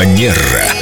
Манера.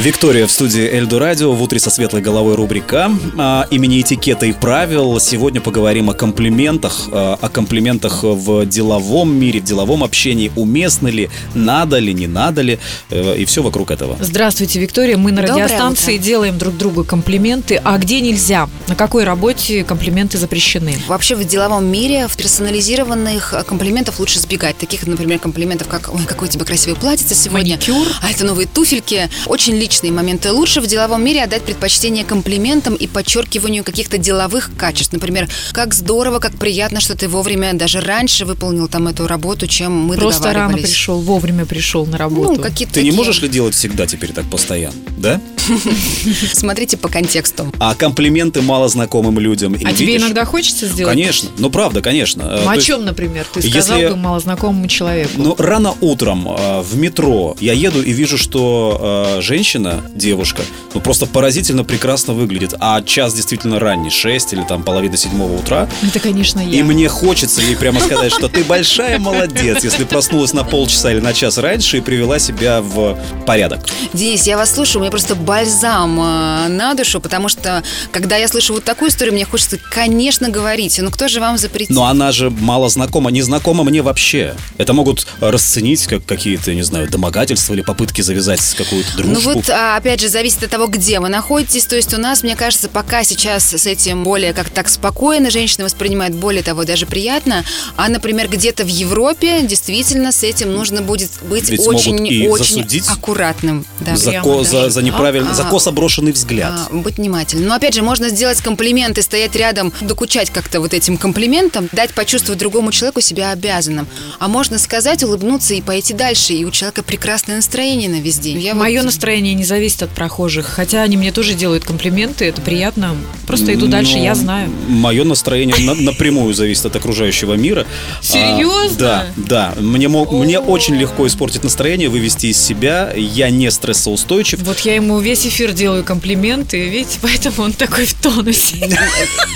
Виктория в студии Эльду Радио в утре со светлой головой рубрика а, имени этикета и правил. Сегодня поговорим о комплиментах, а, о комплиментах в деловом мире, в деловом общении. Уместно ли, надо ли, не надо ли, э, и все вокруг этого. Здравствуйте, Виктория. Мы на Доброе радиостанции утро. делаем друг другу комплименты. А где нельзя? На какой работе комплименты запрещены? Вообще в деловом мире в персонализированных комплиментов лучше избегать. Таких, например, комплиментов, как «Ой, какое у тебя красивое платьице сегодня». Маникюр. А это новые туфельки. Очень личные моменты. Лучше в деловом мире отдать предпочтение комплиментам и подчеркиванию каких-то деловых качеств. Например, как здорово, как приятно, что ты вовремя даже раньше выполнил там эту работу, чем мы Просто рано пришел, вовремя пришел на работу. Ну, какие-то Ты не такие. можешь ли делать всегда теперь так постоянно, да? Смотрите по контексту. А комплименты малознакомым людям. а тебе иногда хочется сделать? Конечно, ну правда, конечно. То о чем, например, ты сказал бы малознакомому человеку? Ну, рано утром э, в метро я еду и вижу, что э, женщина, девушка, ну просто поразительно прекрасно выглядит. А час действительно ранний, 6 или там половина седьмого утра. Это, конечно, я. И мне хочется ей прямо сказать, что ты большая молодец, если проснулась на полчаса или на час раньше и привела себя в порядок. Денис, я вас слушаю, у меня просто бальзам э, на душу, потому что, когда я слышу вот такую историю, мне хочется, конечно, говорить. Ну, кто же вам запретит? Но она же мало знакома, не знакома мне вообще. Это могут расценить как какие-то, не знаю, домогательства или попытки завязать какую-то дружбу. Ну вот, а, опять же, зависит от того, где вы находитесь. То есть у нас, мне кажется, пока сейчас с этим более как так спокойно, женщины воспринимают более того, даже приятно. А, например, где-то в Европе действительно с этим нужно будет быть и очень, очень засудить. аккуратным. Да. за, за, за неправильный, А, за косо брошенный взгляд. А, быть внимательным. Но опять же, можно сделать комплименты, стоять рядом, докучать как-то вот этим комплиментом, дать почувствовать другому человеку себя обязанным. А можно сказать, улыбнуться и пойти дальше, и у человека прекрасное настроение на весь день. Я вот- Мое настроение не зависит от прохожих, хотя они мне тоже делают комплименты, это приятно. Просто иду дальше, Но я знаю. Мое настроение на- напрямую зависит от окружающего мира. А, Серьезно? да, да. Мне, мо- мне очень легко испортить настроение, вывести из себя. Я не стрессоустойчив. Вот я ему весь эфир делаю комплименты, видите, поэтому он такой в тонусе.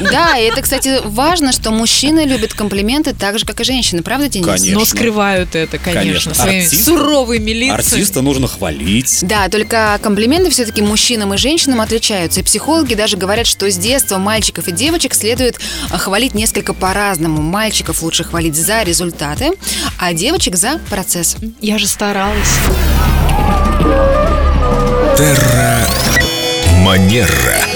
Да, и это, кстати, важно, что мужчины любят комплименты так же, как и женщины. Правда, Денис? Конечно. Но скрывают это, конечно, Конечно. своими Артист- суровыми лицами. Артиста нужно хвалить. Да, только комплименты все-таки мужчинам и женщинам отличаются. И психологи даже говорят, что с детства мальчиков и девочек следует а, хвалить несколько по-разному. Мальчиков лучше хвалить за результаты, а девочек за процесс. Я же старалась. Манера.